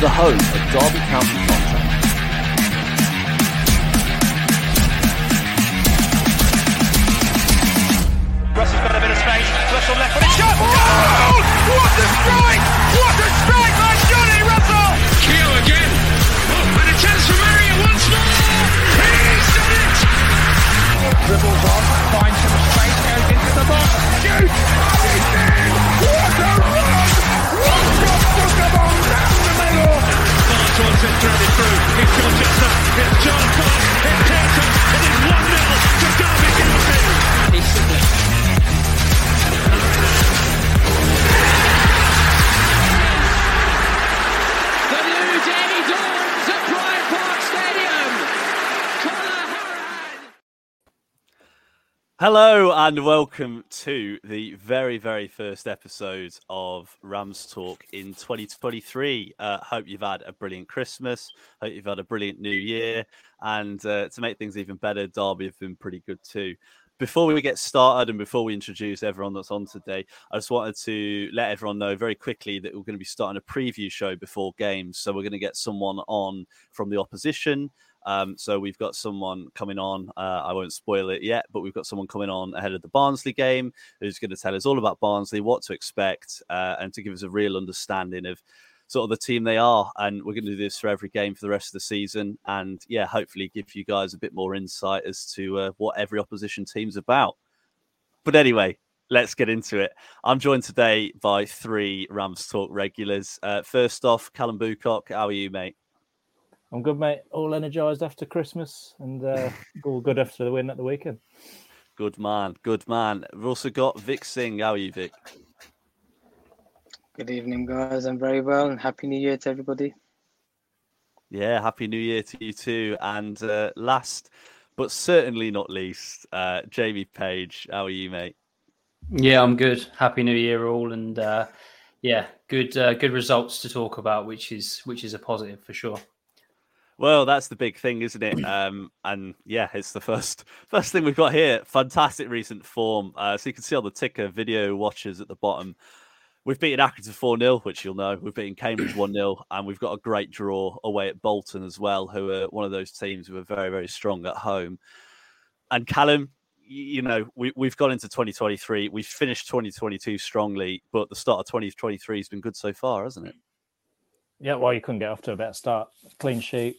The home of Derby County content. Russell's got a bit of space. Russell left footed shot. Goal! What a strike! What a strike by Johnny Russell! Keogh again. Oh, and a chance for Marion once more. He's done it! Dribbles on, finds some space, goes into the box. Shoots! It threaded through. It's Colchester. It's John Cox. It's Tatum. It is 1 0 Hello and welcome to the very, very first episode of Rams Talk in 2023. Uh, hope you've had a brilliant Christmas. Hope you've had a brilliant New Year. And uh, to make things even better, Derby have been pretty good too. Before we get started and before we introduce everyone that's on today, I just wanted to let everyone know very quickly that we're going to be starting a preview show before games. So we're going to get someone on from the opposition. Um, so we've got someone coming on. Uh, I won't spoil it yet, but we've got someone coming on ahead of the Barnsley game who's going to tell us all about Barnsley, what to expect, uh, and to give us a real understanding of sort of the team they are. And we're going to do this for every game for the rest of the season. And yeah, hopefully give you guys a bit more insight as to uh, what every opposition team's about. But anyway, let's get into it. I'm joined today by three Rams Talk regulars. Uh, first off, Callum Bucock, how are you, mate? I'm good, mate. All energised after Christmas and uh, all good after the win at the weekend. Good man, good man. We've also got Vic Singh. How are you, Vic? Good evening, guys. I'm very well, and happy New Year to everybody. Yeah, happy New Year to you too. And uh, last but certainly not least, uh, Jamie Page. How are you, mate? Yeah, I'm good. Happy New Year, all, and uh, yeah, good uh, good results to talk about, which is which is a positive for sure. Well, that's the big thing, isn't it? Um, and yeah, it's the first first thing we've got here. Fantastic recent form. Uh, so you can see on the ticker, video watchers at the bottom. We've beaten Accrington 4 0, which you'll know. We've beaten Cambridge 1 0, and we've got a great draw away at Bolton as well, who are one of those teams who are very, very strong at home. And Callum, you know, we, we've gone into 2023. We've finished 2022 strongly, but the start of 2023 has been good so far, hasn't it? Yeah, well, you couldn't get off to a better start. Clean sheet,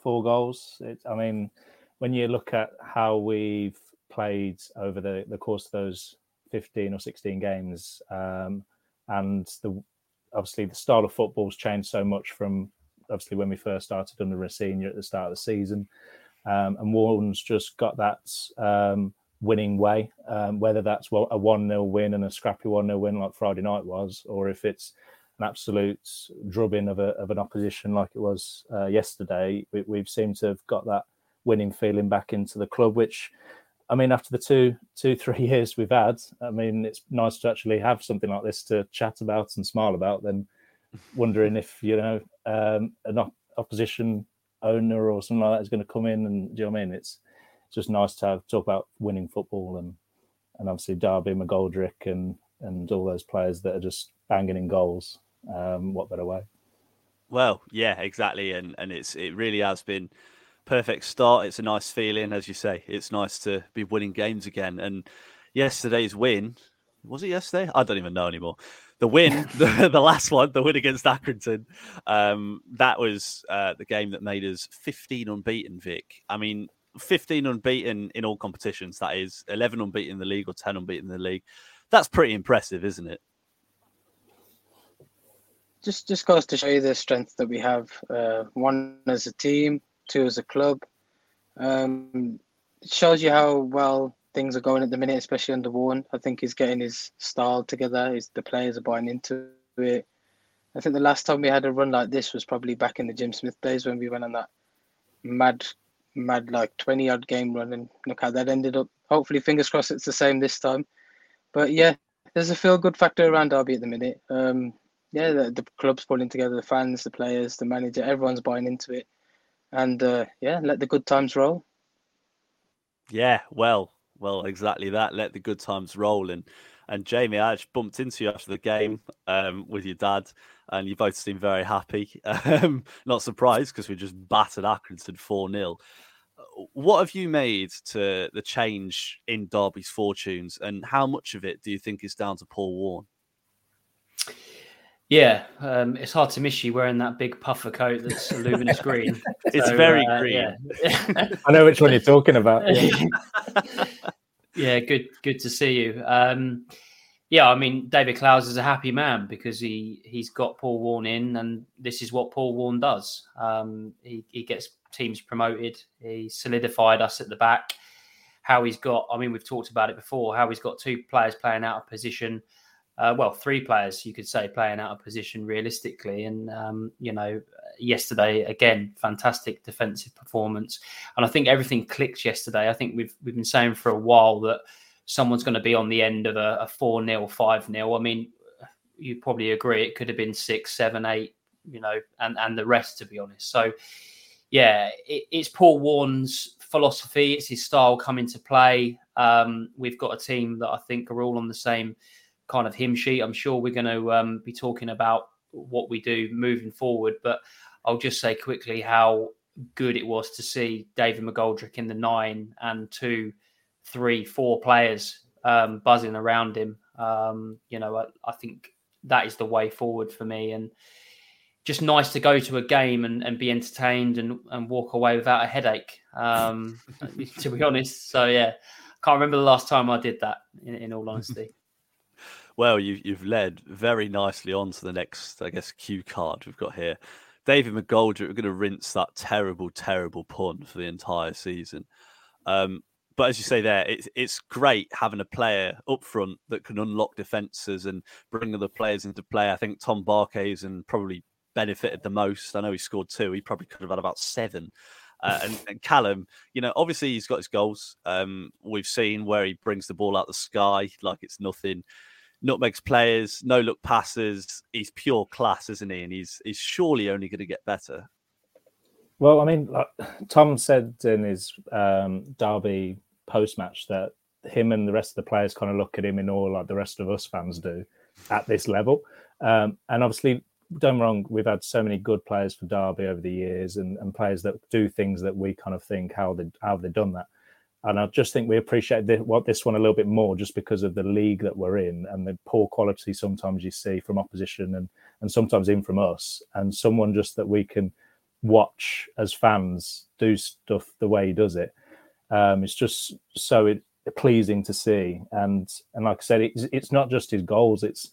four goals. It, I mean, when you look at how we've played over the, the course of those 15 or 16 games, um, and the obviously the style of football's changed so much from obviously when we first started under Rosenior at the start of the season. Um, and Warne's just got that um, winning way, um, whether that's a 1 0 win and a scrappy 1 0 win like Friday night was, or if it's an absolute drubbing of, a, of an opposition like it was uh, yesterday. We, we've seemed to have got that winning feeling back into the club, which I mean, after the two, two, three years we've had, I mean, it's nice to actually have something like this to chat about and smile about. Then wondering if you know um, an op- opposition owner or something like that is going to come in and do you know what I mean? It's just nice to have, talk about winning football and and obviously Derby, McGoldrick, and and all those players that are just banging in goals. Um, what better way? Well, yeah, exactly, and and it's it really has been perfect start. It's a nice feeling, as you say. It's nice to be winning games again. And yesterday's win was it yesterday? I don't even know anymore. The win, the, the last one, the win against Accrington, um, that was uh, the game that made us 15 unbeaten. Vic, I mean, 15 unbeaten in all competitions. That is 11 unbeaten in the league or 10 unbeaten in the league. That's pretty impressive, isn't it? Just just goes to show you the strength that we have. Uh, one as a team, two as a club. Um, it shows you how well things are going at the minute, especially under Warne. I think he's getting his style together. He's, the players are buying into it. I think the last time we had a run like this was probably back in the Jim Smith days when we went on that mad, mad like twenty odd game run, and look how that ended up. Hopefully, fingers crossed, it's the same this time. But yeah, there's a feel good factor around Derby at the minute. Um, yeah, the, the club's pulling together, the fans, the players, the manager, everyone's buying into it, and uh, yeah, let the good times roll. Yeah, well, well, exactly that. Let the good times roll. And and Jamie, I just bumped into you after the game um, with your dad, and you both seemed very happy. Um, not surprised because we just battered Accrington four 0 What have you made to the change in Derby's fortunes, and how much of it do you think is down to Paul Warne? Yeah, um, it's hard to miss you wearing that big puffer coat that's luminous green. it's so, very uh, green. Yeah. I know which one you're talking about. Yeah. yeah, good, good to see you. Um, yeah, I mean, David Clowes is a happy man because he he's got Paul Warne in, and this is what Paul Warne does. Um, he he gets teams promoted. He solidified us at the back. How he's got, I mean, we've talked about it before. How he's got two players playing out of position uh, well, three players you could say playing out of position realistically. And um, you know, yesterday again, fantastic defensive performance. And I think everything clicked yesterday. I think we've we've been saying for a while that someone's going to be on the end of a, four 0 five 0 I mean, you probably agree it could have been six, seven, eight, you know, and and the rest to be honest. So. Yeah, it, it's Paul Warne's philosophy. It's his style coming to play. Um, we've got a team that I think are all on the same kind of hymn sheet. I'm sure we're going to um, be talking about what we do moving forward, but I'll just say quickly how good it was to see David McGoldrick in the nine and two, three, four players um, buzzing around him. Um, you know, I, I, think that is the way forward for me. And just nice to go to a game and, and be entertained and, and walk away without a headache, um, to be honest. So, yeah, can't remember the last time I did that, in, in all honesty. Well, you, you've led very nicely on to the next, I guess, cue card we've got here. David McGoldrick, we're going to rinse that terrible, terrible pun for the entire season. Um, but as you say there, it's it's great having a player up front that can unlock defences and bring other players into play. I think Tom Barkhuizen's and probably benefited the most. I know he scored two. He probably could have had about seven. Uh, and, and, Callum, you know, obviously he's got his goals. Um, we've seen where he brings the ball out the sky like it's nothing nutmegs players, no look passes. He's pure class, isn't he? And he's he's surely only going to get better. Well, I mean, like Tom said in his um, Derby post match that him and the rest of the players kind of look at him in awe, like the rest of us fans do, at this level. Um, and obviously, don't wrong, we've had so many good players for Derby over the years, and, and players that do things that we kind of think how they how they done that and I just think we appreciate the, what this one a little bit more, just because of the league that we're in and the poor quality sometimes you see from opposition and and sometimes in from us, and someone just that we can watch as fans do stuff the way he does it. Um, it's just so it, pleasing to see, and and like I said, it's it's not just his goals; it's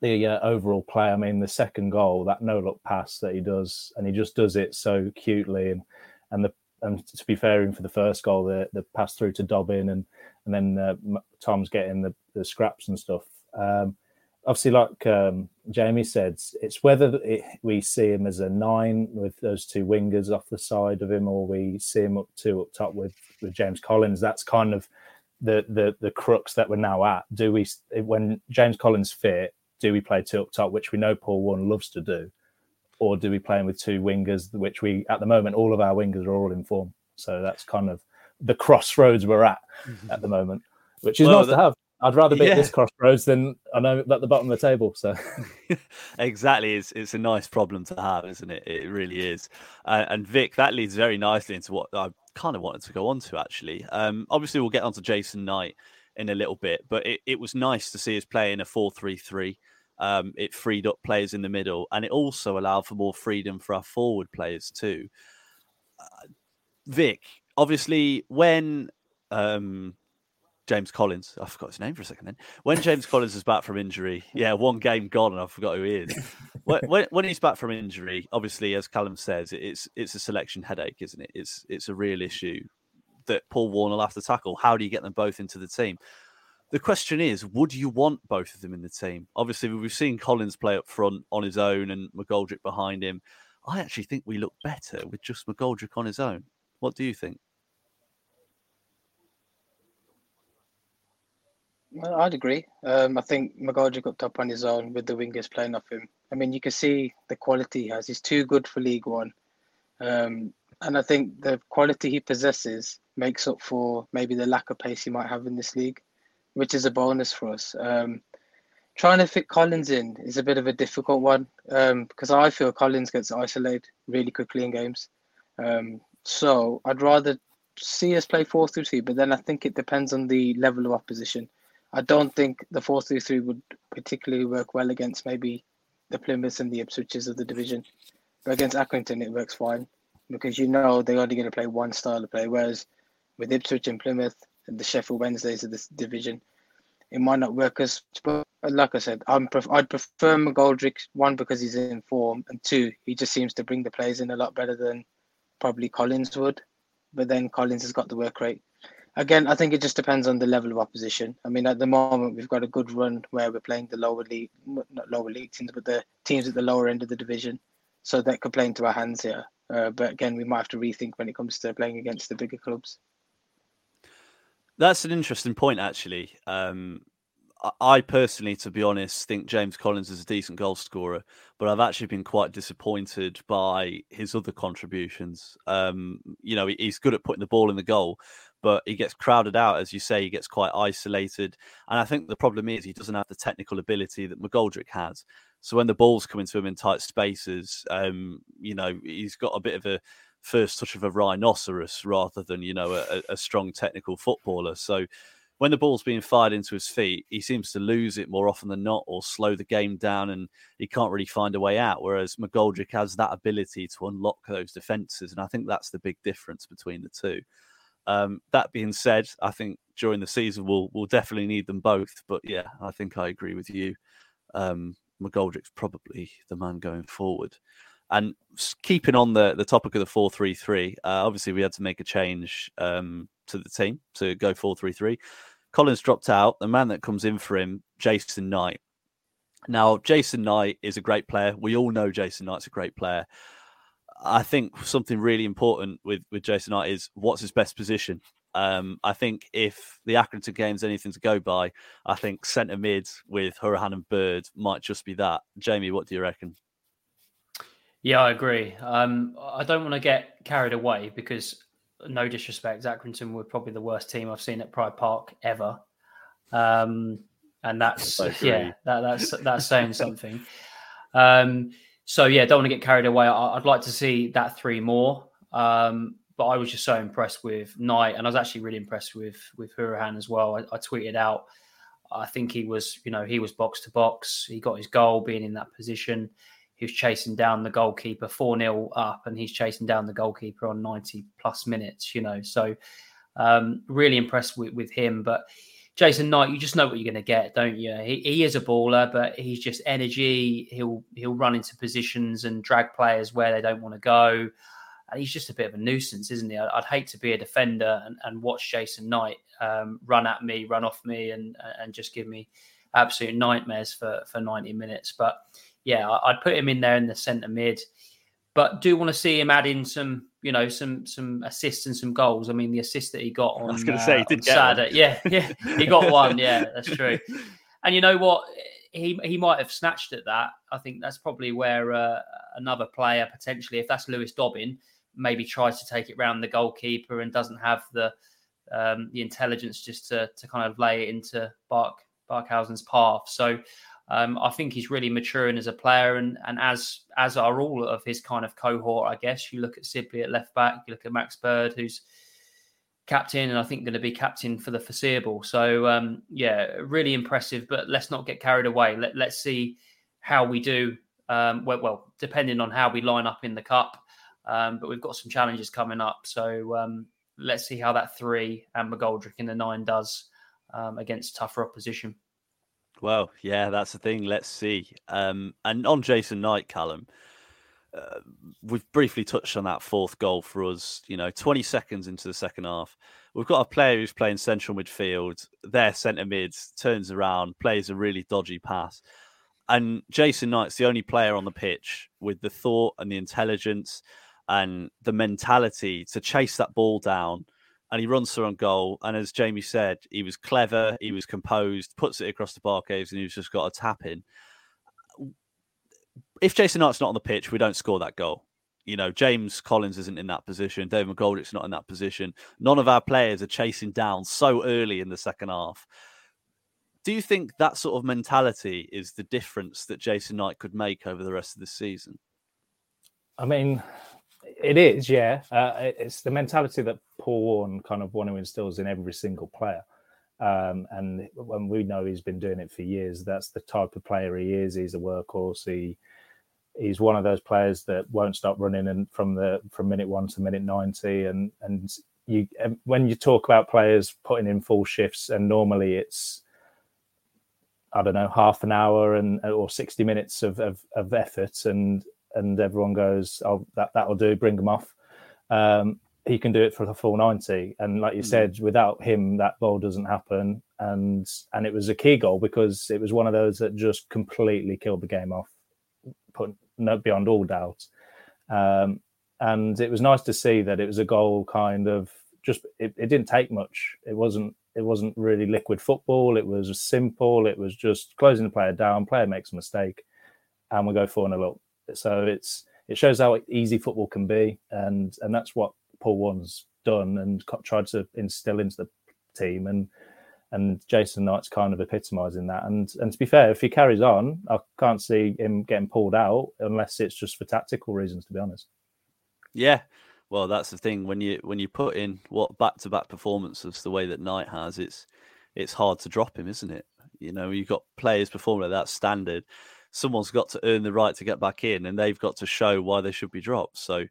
the uh, overall play. I mean, the second goal, that no look pass that he does, and he just does it so cutely, and and the and to be fair, even for the first goal, the, the pass through to Dobbin and and then uh, Tom's getting the, the scraps and stuff. Um, obviously, like um, Jamie said, it's whether it, we see him as a nine with those two wingers off the side of him, or we see him up two up top with with James Collins. That's kind of the the the crux that we're now at. Do we when James Collins fit? Do we play two up top, which we know Paul Warne loves to do? Or do we play him with two wingers, which we at the moment all of our wingers are all in form. So that's kind of the crossroads we're at at the moment, which is Well, nice to have. I'd rather be Yeah. at this crossroads than I know at the bottom of the table. So exactly it's it's a nice problem to have isn't it it really is uh, and vic that leads very nicely into what i kind of wanted to go on to actually um obviously we'll get onto jason knight in a little bit but it, it was nice to see us play in a 4-3-3 um it freed up players in the middle and it also allowed for more freedom for our forward players too uh, vic obviously when um James Collins. I forgot his name for a second then. When James Collins is back from injury, yeah, one game gone and I forgot who he is. when, when, he's back from injury, obviously, as Callum says, it's it's a selection headache, isn't it? It's it's a real issue that Paul Warne will have to tackle. How do you get them both into the team? The question is, would you want both of them in the team? Obviously, we've seen Collins play up front on his own and McGoldrick behind him. I actually think we look better with just McGoldrick on his own. What do you think? I'd agree. Um, I think McGoldrick up top on his own with the wingers playing off him. I mean, you can see the quality he has. He's too good for League One. Um, and I think the quality he possesses makes up for maybe the lack of pace he might have in this league, which is a bonus for us. Um, trying to fit Collins in is a bit of a difficult one um, because I feel Collins gets isolated really quickly in games. Um, so I'd rather see us play 4 through 3, but then I think it depends on the level of opposition. I don't think the 4 3 3 would particularly work well against maybe the Plymouths and the Ipswiches of the division. But against Accrington, it works fine because you know they're only going to play one style of play. Whereas with Ipswich and Plymouth the Sheffield Wednesdays of this division, it might not work as. But like I said, I'm pref- I'd prefer McGoldrick one because he's in form, and two, he just seems to bring the players in a lot better than probably Collins would. But then Collins has got the work rate. Again, I think it just depends on the level of opposition. I mean, at the moment, we've got a good run where we're playing the lower league, not lower league teams, but the teams at the lower end of the division. So that could play into our hands here. Uh, but again, we might have to rethink when it comes to playing against the bigger clubs. That's an interesting point, actually. Um, I- personally, to be honest, think James Collins is a decent goal scorer, but I've actually been quite disappointed by his other contributions. Um, you know, he's good at putting the ball in the goal, but he gets crowded out, as you say, he gets quite isolated. And I think the problem is he doesn't have the technical ability that McGoldrick has. So when the ball's coming to him in tight spaces, um, you know, he's got a bit of a first touch of a rhinoceros rather than, you know, a, a strong technical footballer. So when the ball's being fired into his feet, he seems to lose it more often than not or slow the game down and he can't really find a way out. Whereas McGoldrick has that ability to unlock those defences. And I think that's the big difference between the two. Um, that being said, I think during the season we'll we'll definitely need them both. But yeah, I think I agree with you. Um, McGoldrick's probably the man going forward. And keeping on the, the topic of the 4 3 3, obviously we had to make a change um, to the team to go 4 3 3. Collins dropped out. The man that comes in for him, Jason Knight. Now, Jason Knight is a great player. We all know Jason Knight's a great player. I think something really important with, with Jason Knight is what's his best position. Um, I think if the Accrington game's anything to go by, I think centre mid with Hourihane and Bird might just be that. Jamie, what do you reckon? Yeah, I agree. Um, I don't want to get carried away because, no disrespect, Accrington were probably the worst team I've seen at Pride Park ever. Um, and that's yeah, that, that's that's saying something. Um, so yeah, don't want to get carried away. I, I'd like to see that three more. Um, but I was just so impressed with Knight, and I was actually really impressed with with Hourihane as well. I, I tweeted out, I think he was, you know, he was box to box. He got his goal being in that position. Was chasing down the goalkeeper 4 0 up, and he's chasing down the goalkeeper on 90 plus minutes, you know. So, um, really impressed with, with him. But Jason Knight, you just know what you're going to get, don't you? He, he is a baller, but he's just energy. He'll he'll run into positions and drag players where they don't want to go. And he's just a bit of a nuisance, isn't he? I'd, I'd hate to be a defender and, and watch Jason Knight um, run at me, run off me, and and just give me absolute nightmares for for 90 minutes. But yeah, I'd put him in there in the centre mid, but do want to see him add in some, you know, some some assists and some goals. I mean, the assist that he got on, I was gonna uh, say, he did on get one. Saturday, yeah, yeah, he got one. Yeah, that's true. And you know what? He he might have snatched at that. I think that's probably where uh, another player potentially, if that's Lewis Dobbin, maybe tries to take it round the goalkeeper and doesn't have the um, the intelligence just to to kind of lay it into Bark Barkhuizen's path. So um, I think he's really maturing as a player, and and as as are all of his kind of cohort. I guess you look at Sibley at left back, you look at Max Bird, who's captain, and I think going to be captain for the foreseeable. So um, yeah, really impressive. But let's not get carried away. Let let's see how we do. Um, well, well, depending on how we line up in the cup. Um, but we've got some challenges coming up. So um, let's see how that three and McGoldrick in the nine does um, against tougher opposition. Well, yeah, that's the thing. Let's see. Um, and on Jason Knight, Callum, uh, we've briefly touched on that fourth goal for us. You know, 20 seconds into the second half, we've got a player who's playing central midfield. Their centre mid turns around, plays a really dodgy pass. And Jason Knight's the only player on the pitch with the thought and the intelligence and the mentality to chase that ball down and he runs through on goal. And as Jamie said, he was clever, he was composed, puts it across the bar caves, and he's just got a tap in. If Jason Knight's not on the pitch, we don't score that goal. You know, James Collins isn't in that position. David McGoldrick's not in that position. None of our players are chasing down so early in the second half. Do you think that sort of mentality is the difference that Jason Knight could make over the rest of the season? I mean, it is, yeah. Uh, it's the mentality that Paul Warne kind of want to instills in every single player. Um, and when we know he's been doing it for years, that's the type of player he is. He's a workhorse. He he's one of those players that won't stop running and from the from minute one to minute ninety. And and you when you talk about players putting in full shifts, and normally it's I don't know half an hour and or sixty minutes of of, of effort, and and everyone goes, "Oh, that that'll do. Bring them off." Um, he can do it for the full ninety, and like you mm. said, without him, that goal doesn't happen. And and it was a key goal because it was one of those that just completely killed the game off, put no beyond all doubt. Um, and it was nice to see that it was a goal kind of just it, it didn't take much. It wasn't it wasn't really liquid football. It was simple. It was just closing the player down. Player makes a mistake, and we go four 0 up. So it's it shows how easy football can be, and and that's what Paul Warne's done and tried to instill into the team, and and Jason Knight's kind of epitomising that. And and to be fair, if he carries on, I can't see him getting pulled out unless it's just for tactical reasons. To be honest. Yeah, well, that's the thing when you when you put in what back to back performances the way that Knight has, it's it's hard to drop him, isn't it? You know, you've got players performing at that standard someone's got to earn the right to get back in, and they've got to show why they should be dropped. So,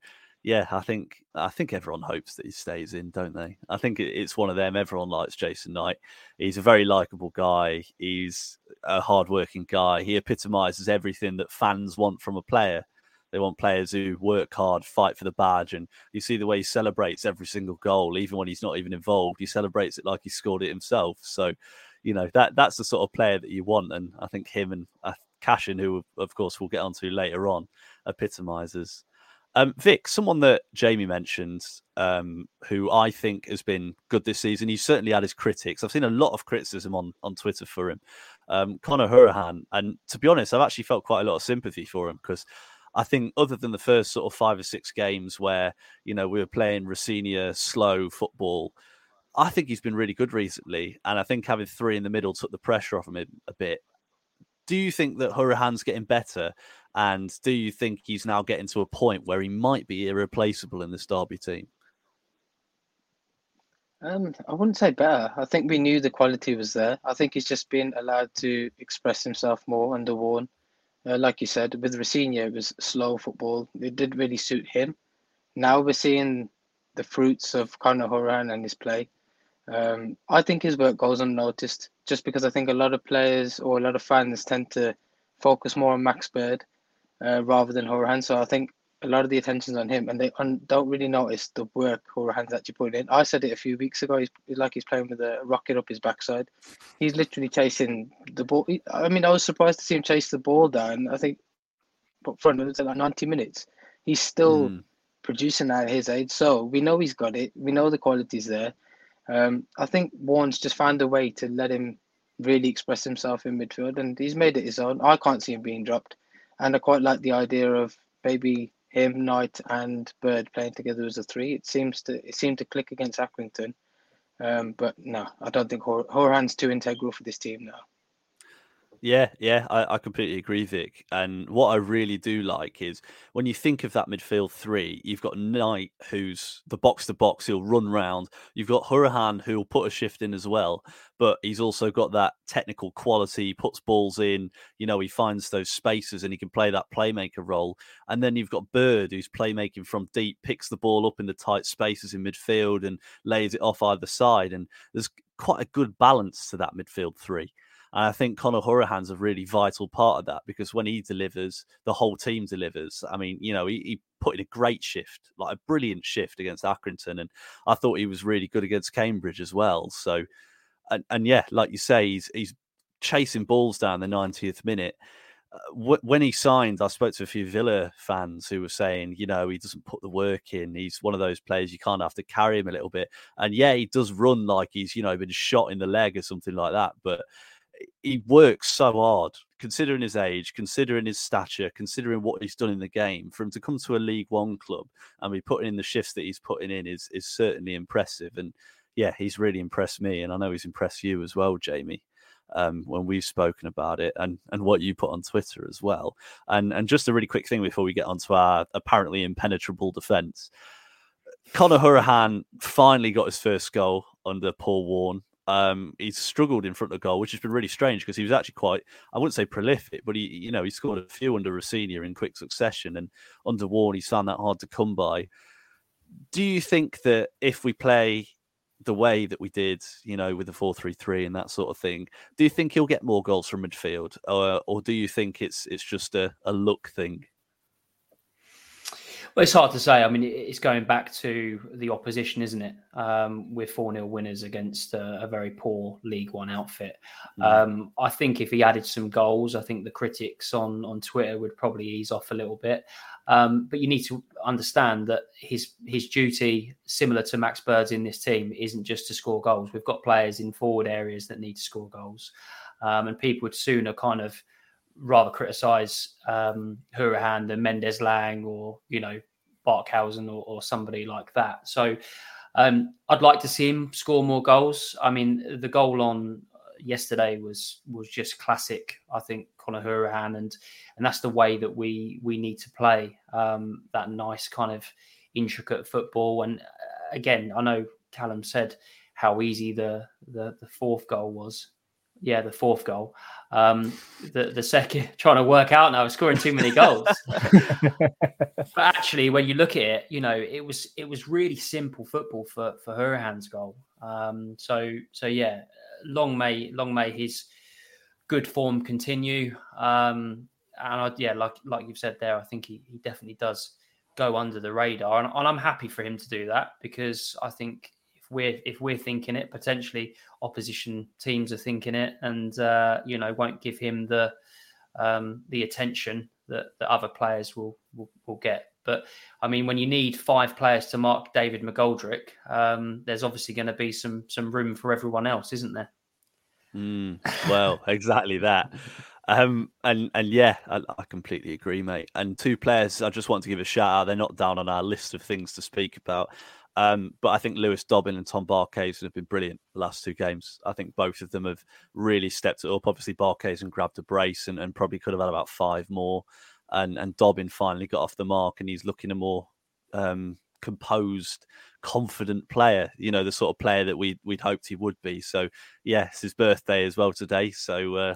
yeah, I think I think everyone hopes that he stays in, don't they? I think it's one of them. Everyone likes Jason Knight. He's a very likable guy. He's a hardworking guy. He epitomises everything that fans want from a player. They want players who work hard, fight for the badge, and you see the way he celebrates every single goal, even when he's not even involved. He celebrates it like he scored it himself. So, you know that that's the sort of player that you want, and I think him and I Cashin, who of course we'll get onto later on, epitomizes. Um, Vic, someone that Jamie mentioned, um, who I think has been good this season. He's certainly had his critics. I've seen a lot of criticism on, on Twitter for him. Um, Conor Hourihane, and to be honest, I've actually felt quite a lot of sympathy for him because I think other than the first sort of five or six games where you know we were playing Rosenior slow football, I think he's been really good recently, and I think having three in the middle took the pressure off him a bit do you think that Hourihane's getting better? And do you think he's now getting to a point where he might be irreplaceable in this Derby team? Um, I wouldn't say better. I think we knew the quality was there. I think he's just been allowed to express himself more under Warne. Uh, like you said, with Rosenior, it was slow football. It did really suit him. Now we're seeing the fruits of Conor Hourihane and his play. Um, I think his work goes unnoticed just because I think a lot of players or a lot of fans tend to focus more on Max Bird uh, rather than Hourihane. So I think a lot of the attention's on him and they un- don't really notice the work Hourihane's actually putting in. I said it a few weeks ago. He's, he's like he's playing with a rocket up his backside. He's literally chasing the ball. I mean, I was surprised to see him chase the ball down. I think up front, it was like 90 minutes. He's still mm. producing at his age. So we know he's got it. We know the quality's there. Um, I think Warne's just found a way to let him really express himself in midfield, and he's made it his own. I can't see him being dropped, and I quite like the idea of maybe him, Knight, and Bird playing together as a three. It seems to it seemed to click against Accrington, um, but no, I don't think Hourihane's too integral for this team now. Yeah, yeah, I, I, completely agree, Vic. And what I really do like is when you think of that midfield three, you've got Knight, who's the box to box, he'll run round. You've got Hourihane, who'll put a shift in as well, but he's also got that technical quality. Puts balls in, you know, he finds those spaces and he can play that playmaker role. And then you've got Bird, who's playmaking from deep, picks the ball up in the tight spaces in midfield and lays it off either side. And there's quite a good balance to that midfield three. And I think Conor Hourihane's a really vital part of that because when he delivers, the whole team delivers. I mean, you know, he, he put in a great shift, like a brilliant shift against Accrington. And I thought he was really good against Cambridge as well. So, and, and yeah, like you say, he's, he's chasing balls down the 90th minute. Uh, when he signed, I spoke to a few Villa fans who were saying, you know, he doesn't put the work in. He's one of those players you kind of have to carry him a little bit. And yeah, he does run like he's, you know, been shot in the leg or something like that. But he works so hard, considering his age, considering his stature, considering what he's done in the game. For him to come to a League One club and be putting in the shifts that he's putting in is is certainly impressive. And yeah, he's really impressed me, and I know he's impressed you as well, Jamie. Um, when we've spoken about it and and what you put on Twitter as well. And and just a really quick thing before we get onto our apparently impenetrable defence. Conor Hourihane finally got his first goal under Paul Warne um, he's struggled in front of goal, which has been really strange because he was actually quite, I wouldn't say prolific, but he, you know, he scored a few under Rosenior in quick succession and under Warne, he's found that hard to come by. Do you think that if we play the way that we did, you know, with the 4 3 3 and that sort of thing, do you think he'll get more goals from midfield? Or, or do you think it's it's just a, a look thing? Well, it's hard to say. I mean, it's going back to the opposition, isn't it? Um, we're 4 0 winners against a, a, very poor League One outfit. Mm. Um, I think if he added some goals, I think the critics on, on Twitter would probably ease off a little bit. Um, but you need to understand that his his duty, similar to Max Bird's in this team, isn't just to score goals. We've got players in forward areas that need to score goals. Um, and people would sooner kind of rather criticise um, Hourihane than Mendez-Laing or you know Barkhuizen or, or somebody like that. So um, I'd like to see him score more goals. I mean, the goal on yesterday was was just classic. I think Conor Hourihane, and and that's the way that we we need to play um, that nice kind of intricate football. And uh, again, I know Callum said how easy the the, the fourth goal was yeah, the fourth goal. Um, the the second trying to work out now, scoring too many goals. but actually, when you look at it, you know, it was it was really simple football for for Hourihane's goal. Um, so so yeah, long may long may his good form continue. Um, and I, yeah, like like you've said there, I think he, he definitely does go under the radar, and, and I'm happy for him to do that because I think we're if we're thinking it, potentially opposition teams are thinking it, and uh, you know won't give him the um, the attention that, other players will, will, will get. But I mean, when you need five players to mark David McGoldrick, um, there's obviously going to be some some room for everyone else, isn't there? Mm, well, exactly that. Um, and and yeah, I, I, completely agree, mate. And two players I just want to give a shout out. They're not down on our list of things to speak about. Um, but I think Lewis Dobbin and Tom Barkhuizen have been brilliant the last two games. I think both of them have really stepped it up. Obviously, Barkhuizen grabbed a brace and, and probably could have had about five more. And and Dobbin finally got off the mark and he's looking a more um, composed, confident player. You know, the sort of player that we we'd hoped he would be. So yeah, it's his birthday as well today. So uh,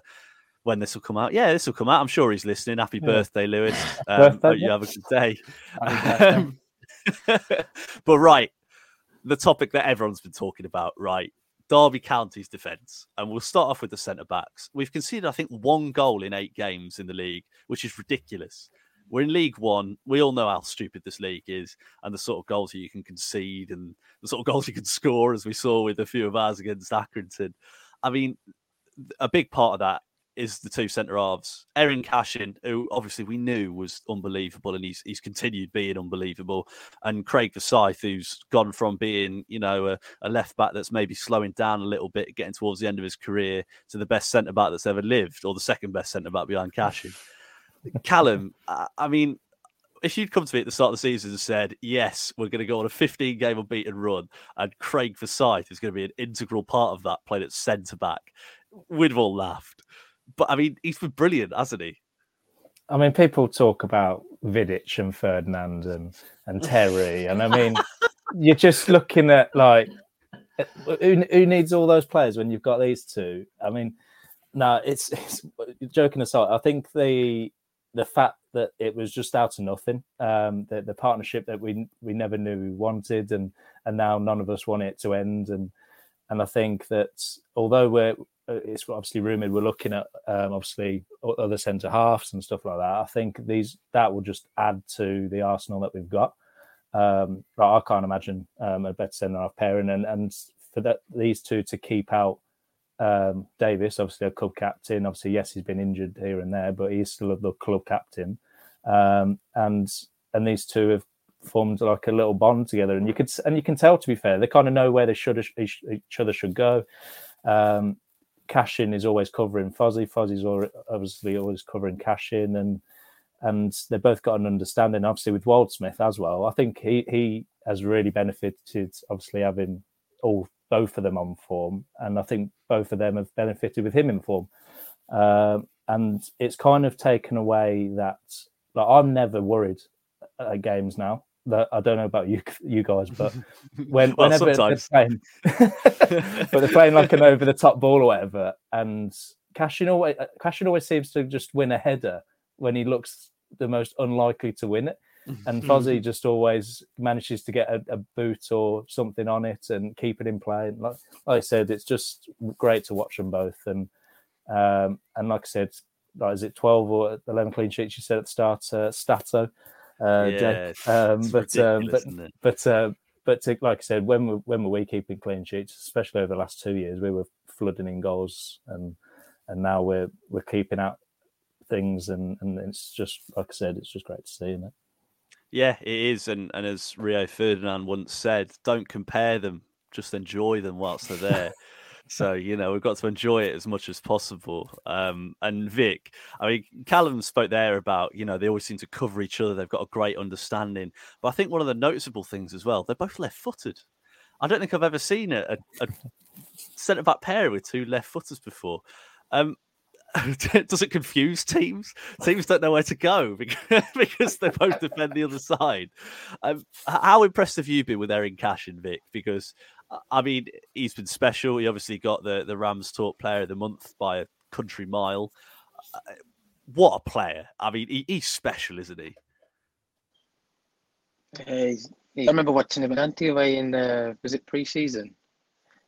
when this will come out, yeah, this will come out. I'm sure he's listening. Happy yeah. birthday, Lewis! Um, birthday, hope you have a good day. but right, the topic that everyone's been talking about, right? Derby County's defence. And we'll start off with the centre backs. We've conceded, I think, one goal in eight games in the league, which is ridiculous. We're in League One. We all know how stupid this league is and the sort of goals that you can concede and the sort of goals you can score, as we saw with a few of ours against Accrington. I mean, a big part of that is the two centre halves. Eiran Cashin, who obviously we knew was unbelievable, and he's he's continued being unbelievable. And Craig Forsyth, who's gone from being you know a, a, left back that's maybe slowing down a little bit, getting towards the end of his career, to the best centre back that's ever lived, or the second best centre back behind Cashin. Callum, I mean, if you'd come to me at the start of the season and said, "Yes, we're going to go on a 15 game unbeaten run, and Craig Forsyth is going to be an integral part of that, playing at centre back," we'd have all laughed. But I mean, he's been brilliant, hasn't he? I mean, people talk about Vidic and Ferdinand and and Terry, and I mean, you're just looking at like who, who needs all those players when you've got these two? I mean, no, it's, it's joking aside. I think the the fact that it was just out of nothing, um, the the partnership that we we never knew we wanted, and and now none of us want it to end, and and I think that although we're it's obviously rumored we're looking at um, obviously other centre halves and stuff like that. I think these that will just add to the arsenal that we've got. Um, I can't imagine um, a better centre half pairing, and and for that these two to keep out um, Davies, obviously a club captain. Obviously, yes, he's been injured here and there, but he's still the club captain. Um, and and these two have formed like a little bond together, and you could and you can tell. To be fair, they kind of know where they should each, each other should go. Um, Cashin is always covering Fozzie. Fozzie's obviously always covering Cashin, and and they've both got an understanding. Obviously, with Wildsmith as well, I think he he has really benefited. Obviously, having all both of them on form, and I think both of them have benefited with him in form. Um, and it's kind of taken away that like I'm never worried at games now. That I don't know about you, you guys, but when well, whenever sometimes. they're playing, but they're playing like an over the top ball or whatever, and Cashin always Cashin always seems to just win a header when he looks the most unlikely to win it and Fozzie just always manages to get a, a, boot or something on it and keep it in play. And like, like, I said, it's just great to watch them both. And um, and like I said, like, is it twelve or eleven clean sheets? You said at the start, uh, Stato. Uh, yeah, um, but, um, but, but uh, but to, like I said, when we when were we keeping clean sheets, especially over the last two years, we were flooding in goals, and and now we're we're keeping out things, and and it's just like I said, it's just great to see, isn't it? Yeah, it is, and and as Rio Ferdinand once said, don't compare them, just enjoy them whilst they're there. so you know we've got to enjoy it as much as possible. Um, and Vic, I mean, Callum spoke there about you know they always seem to cover each other. They've got a great understanding, but I think one of the noticeable things as well, they're both left-footed. I don't think I've ever seen a, a, a centre back pair with two left footers before. Um, does it confuse teams? Teams don't know where to go because, because they both defend the other side. Um, how impressed have you been with Eiran Cashin Vic? Because I mean, he's been special. He obviously got the the Rams Talk Player of the Month by a country mile. Uh, what a player! I mean, he, he's special, isn't he? I remember watching him at Antigua in uh, was it pre-season?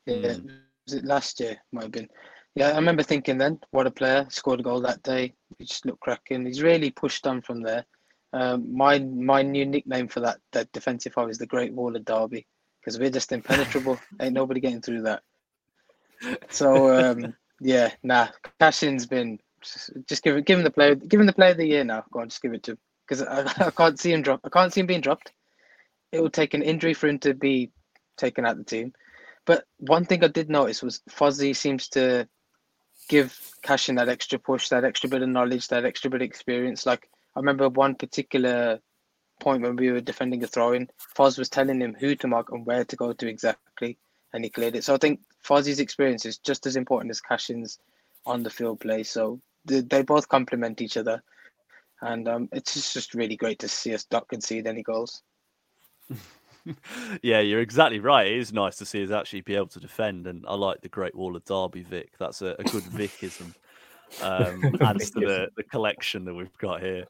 Yeah, mm. was it last year? Might have been yeah, I remember thinking then, what a player! Scored a goal that day. He just looked cracking. He's really pushed on from there. Um, my my new nickname for that that defensive half is the Great Wall of Derby because we're just impenetrable. Ain't nobody getting through that. So um, yeah, nah. Cashin's been just, just give give him the player give him the player of the year now. Go on, just give it to him because I, I can't see him drop. I can't see him being dropped. It will take an injury for him to be taken out the team. But one thing I did notice was Fozzie seems to give Cashin that extra push, that extra bit of knowledge, that extra bit of experience. Like I remember one particular point when we were defending a throw in, Foz was telling him who to mark and where to go to exactly, and he cleared it. So I think Fozzie's experience is just as important as Cashin's on the field play. So they, they both complement each other, and um, it's just really great to see us not concede any goals. yeah, you're exactly right. It is nice to see us actually be able to defend, and I like the Great Wall of Derby, Vic. That's a, a good Vicism. Um, adds to the, the collection that we've got here.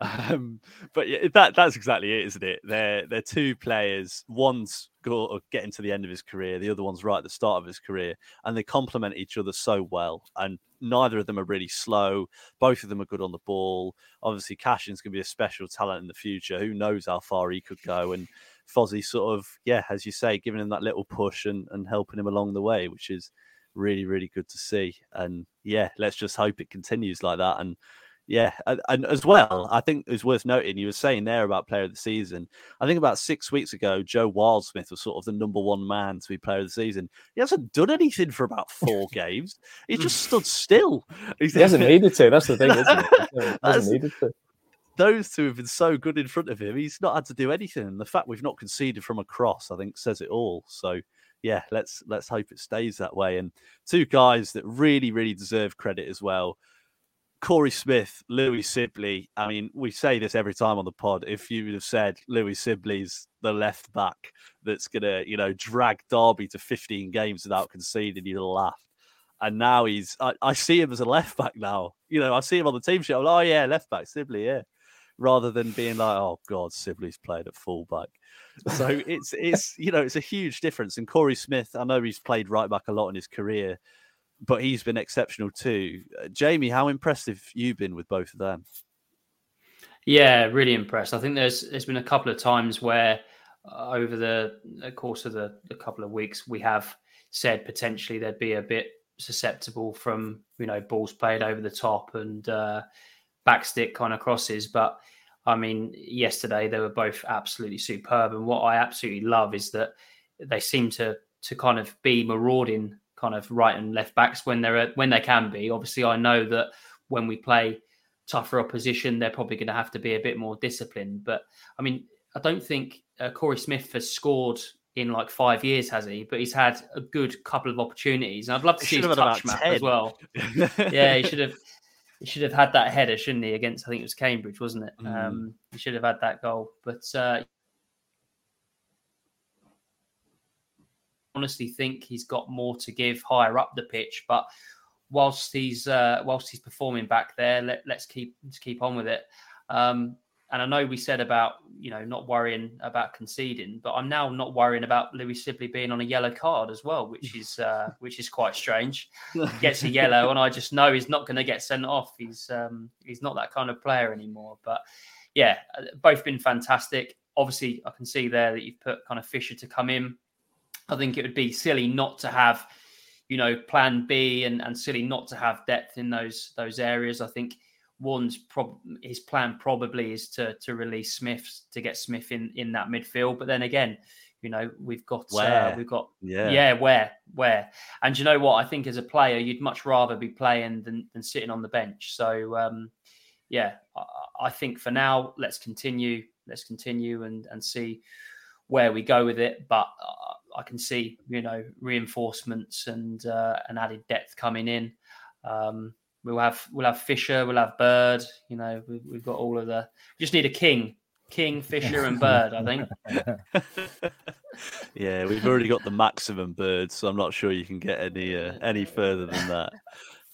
Um, but yeah, that that's exactly it, isn't it? They're they're two players. One's go, getting to the end of his career, the other one's right at the start of his career, and they complement each other so well. And neither of them are really slow. Both of them are good on the ball. Obviously, Cashin's going to be a special talent in the future. Who knows how far he could go? And Fozzie sort of, yeah, as you say, giving him that little push and, and helping him along the way, which is really, really good to see. And yeah, let's just hope it continues like that. And yeah, and, and, as well, I think it's worth noting you were saying there about player of the season. I think about six weeks ago, Joe Wildsmith was sort of the number one man to be player of the season. He hasn't done anything for about four games. He just stood still. He's, he hasn't needed to. That's the thing, isn't it? He hasn't needed to those two have been so good in front of him. He's not had to do anything. And the fact we've not conceded from a cross, I think, says it all. So yeah, let's let's hope it stays that way. And two guys that really, really deserve credit as well. Korey Smith, Louie Sibley. I mean, we say this every time on the pod. If you would have said Louie Sibley's the left back that's gonna, you know, drag Derby to 15 games without conceding, you'd have laughed. And now he's I, I see him as a left back now. You know, I see him on the team sheet. I'm like, oh yeah, left back, Sibley, yeah. Rather than being like, oh God, Sibley's played at fullback. So it's it's you know, it's a huge difference. And Korey Smith, I know he's played right back a lot in his career but he's been exceptional too. Uh, Jamie, how impressive have you been with both of them? Yeah, really impressed. I think there's there's been a couple of times where uh, over the, the, course of the, the couple of weeks we have said potentially they'd be a bit susceptible from you know balls played over the top and uh, backstick kind of crosses, but. I mean, yesterday they were both absolutely superb, and what I absolutely love is that they seem to to kind of be marauding kind of right and left backs when they're when they can be. Obviously, I know that when we play tougher opposition, they're probably going to have to be a bit more disciplined. But I mean, I don't think uh, Korey Smith has scored in like five years, has he? But he's had a good couple of opportunities, and I'd love to see his touch map 10. as well. yeah, he should have. He should have had that header, shouldn't he? Against I think it was Cambridge, wasn't it? Mm. Um, he should have had that goal. But uh, honestly think he's got more to give higher up the pitch. But whilst he's uh, whilst he's performing back there, let, us keep let's keep on with it. Um, and I know we said about you know not worrying about conceding, but I'm now not worrying about Louie Sibley being on a yellow card as well, which is uh, which is quite strange. He gets a yellow, and I just know he's not going to get sent off. He's um, he's not that kind of player anymore. But yeah, both been fantastic. Obviously, I can see there that you've put kind of Fisher to come in. I think it would be silly not to have, you know, plan B and, and silly not to have depth in those those areas. I think Warne's prob- his plan probably is to to release Smith to get Smith in in that midfield. But then again, you know, we've got uh, we've got yeah yeah where where and you know what? I think as a player, you'd much rather be playing than than sitting on the bench. So um, yeah, I, I think for now, let's continue. Let's continue and and see where we go with it. But uh, I can see, you know, reinforcements and uh, an added depth coming in. Um, we'll have we'll have Fisher, we'll have Bird. You know, we, we've got all of the. We just need a king, King, Fisher, and Bird. I think. yeah, we've already got the maximum birds, so I'm not sure you can get any uh, any further than that.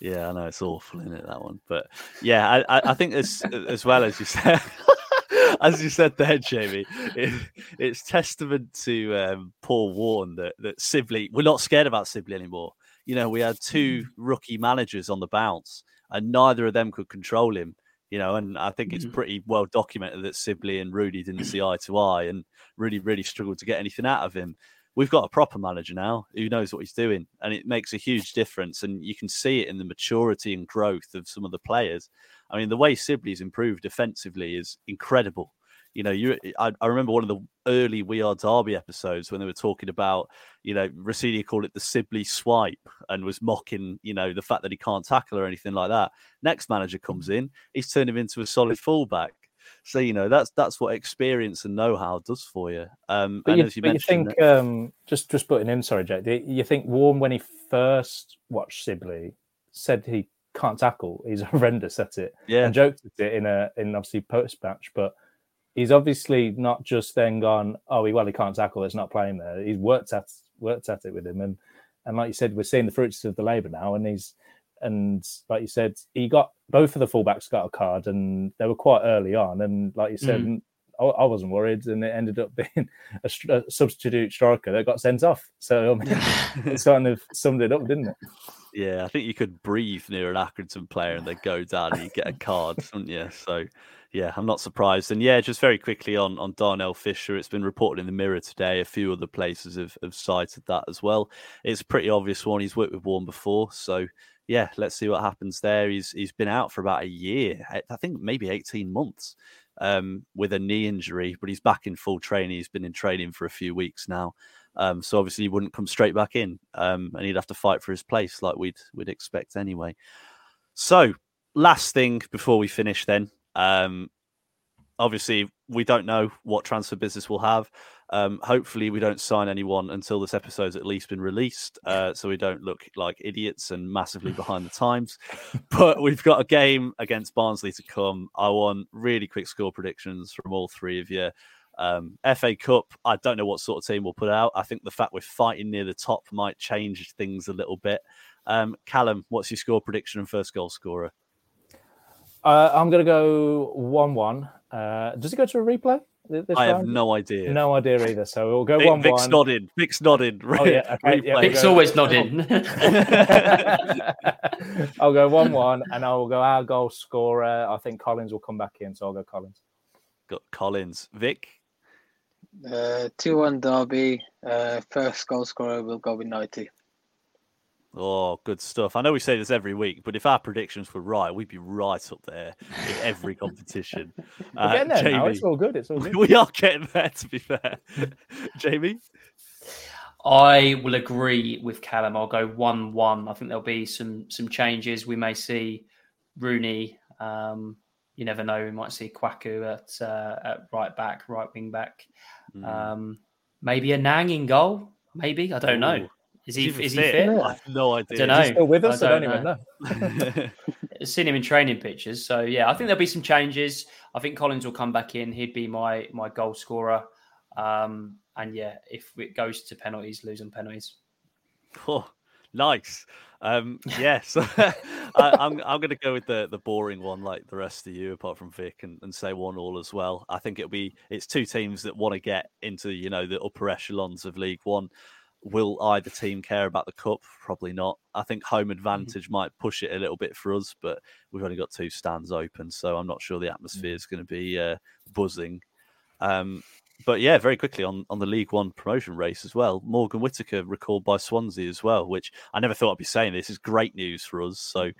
Yeah, I know it's awful, isn't it that one? But yeah, I, I, I think as as well as you said as you said there, Jamie, it, it's testament to um, Paul Warne that, that Sibley, we're not scared about Sibley anymore. You know, we had two mm. rookie managers on the bounce, and neither of them could control him. You know, and I think it's mm. pretty well documented that Sibley and Rudy didn't see eye to eye, and really, really struggled to get anything out of him we've got a proper manager now who knows what he's doing and it makes a huge difference and you can see it in the maturity and growth of some of the players I mean, the way Sibley's improved defensively is incredible. You know, you I, I, remember one of the early We Are Derby episodes when they were talking about, you know, Rosenior called it the Sibley swipe and was mocking, you know, the fact that he can't tackle or anything like that. Next manager comes in, he's turned him into a solid fullback. So you know that's that's what experience and know-how does for you. Um, but you, you, but you think um, just just putting in, sorry, Jack. You think Warne when he first watched Sibley said he can't tackle. He's horrendous at it. Yeah. And joked at it in a in obviously post match, but he's obviously not just then gone, oh, he well, he can't tackle. It's not playing there. He's worked at worked at it with him, and and like you said, we're seeing the fruits of the labour now. And he's and like you said, he got both of the fullbacks got a card, and they were quite early on. And like you said, mm. I, I, wasn't worried, and it ended up being a, a, substitute striker that got sent off. So I mean, it kind of summed it up, didn't it? Yeah, I think you could breathe near an Accrington player and they go down and you get a card, wouldn't you? So, yeah, I'm not surprised. And yeah, just very quickly on on Darnell Fisher, it's been reported in the Mirror today. A few other places have, have cited that as well. It's a pretty obvious one. He's worked with Warne before, so yeah, let's see what happens there. He's he's been out for about a year, I think maybe 18 months, um, with a knee injury, but he's back in full training. He's been in training for a few weeks now. Um, so obviously he wouldn't come straight back in, um, and he'd have to fight for his place like we'd we'd expect anyway. So last thing before we finish, then um, obviously, we don't know what transfer business we'll have. Um, hopefully, we don't sign anyone until this episode's at least been released, uh, so we don't look like idiots and massively behind the times. But we've got a game against Barnsley to come. I want really quick score predictions from all three of you. Um, FA Cup, I don't know what sort of team we'll put out. I think the fact we're fighting near the top might change things a little bit. Um, Callum, what's your score prediction and first goal scorer? Uh, I'm going to go 1 1. Uh, does it go to a replay? This I have no idea. No idea either. So we'll go Vic- 1 Vic's 1. nodding. Vic's nodding. Oh, yeah. Okay. yeah. Vic's go- always nodding. I'll go 1 1 and I will go our goal scorer. I think Collins will come back in. So I'll go Collins. Got Collins. Vic. Uh, 2 1 Derby. Uh, first goal scorer will go with 90. Oh, good stuff. I know we say this every week, but if our predictions were right, we'd be right up there in every competition. We're getting there now. It's all good. It's all good. we are getting there, to be fair. Jamie? I will agree with Callum. I'll go one-one. I think there'll be some some changes. We may see Rooney. Um, you never know. We might see Kwaku at uh, at right back, right wing back. Hmm. Um, maybe a Nang in goal. Maybe I don't know. Ooh. Is he even is he fit? fit? I have no I idea. don't Is know. he still with us? I don't, even know. know. I've seen him in training pictures. So yeah, I think there'll be some changes. I think Collins will come back in. He'd be my my goal scorer. Um, and yeah, if it goes to penalties, losing penalties. Oh, nice. Um, yes, I, I'm. I'm going to go with the the boring one, like the rest of you, apart from Vic, and, and say one all as well. I think it'll be it's two teams that want to get into you know the upper echelons of League One. Will either team care about the cup? Probably not. I think home advantage might push it a little bit for us, but we've only got two stands open, so I'm not sure the atmosphere is going to be uh, buzzing. Um, but yeah, very quickly on, on the League One promotion race as well. Morgan Whittaker recalled by Swansea as well, which I never thought I'd be saying. This is great news for us. So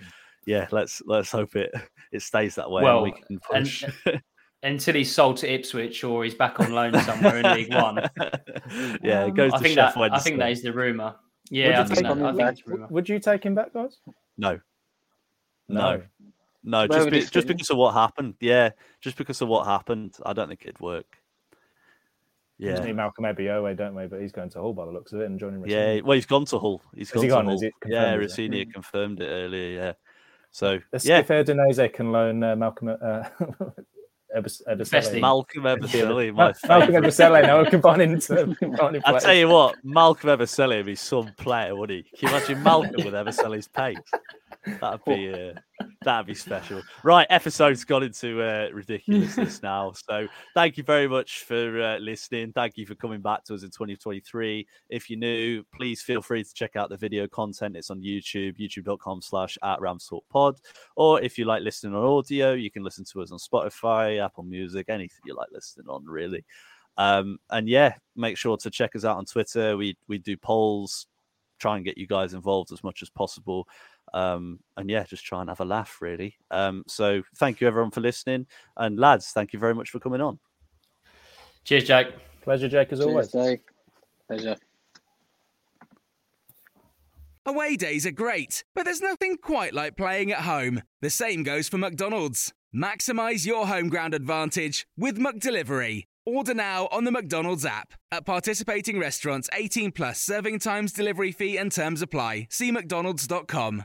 yeah, let's let's hope it it stays that way. and we can and- push. Until he's sold to Ipswich or he's back on loan somewhere in League One. yeah, it goes I to think Chef that I think that Wednesday. is the rumor. Would Yeah, I you think, take that, him I think back? it's a rumor. Would you take him back, guys? No, No. no, no. Where Just would be, he just fit because of what happened. Yeah, just because of what happened. I don't think it'd work. Yeah, We Yeah, need Malcolm Ebiowei, don't we? But he's going to Hull by the looks of it and joining yeah. Well, he's gone to Hull. He's gone he to? Hull. Is it yeah, confirmed, is it? Rosenior confirmed it earlier. Yeah. So Let's yeah, see if Udinese can loan uh, Malcolm uh, Ebis- Festy. Ebosele. Malcolm Eberselli, my Mal- Malcolm favourite. Ebosele. Now we're combining combining I players. tell you what, Malcolm Everselli would be some player, would he? Can you imagine Malcolm with Everselli's pace? That'd be uh, that'd be special. Right, episode's gone into uh, ridiculousness now. So thank you very much for uh, listening. Thank you for coming back to us in 2023. If you're new, please feel free to check out the video content. It's on YouTube, youtube.com slash at Ramstalk Pod. Or if you like listening on audio, you can listen to us on Spotify, Apple Music, anything you like listening on, really. Um, and yeah, make sure to check us out on Twitter. We we do polls, try and get you guys involved as much as possible. Um, and yeah, just try and have a laugh, really. Um, so thank you everyone for listening, and lads, thank you very much for coming on. Cheers, Jake. Pleasure, Jake, as always. Jake. Pleasure. Away days are great, but there's nothing quite like playing at home. The same goes for McDonald's. Maximize your home ground advantage with McDelivery. Order now on the McDonald's app. At participating restaurants, 18 plus serving times, delivery fee, and terms apply. See McDonald's.com.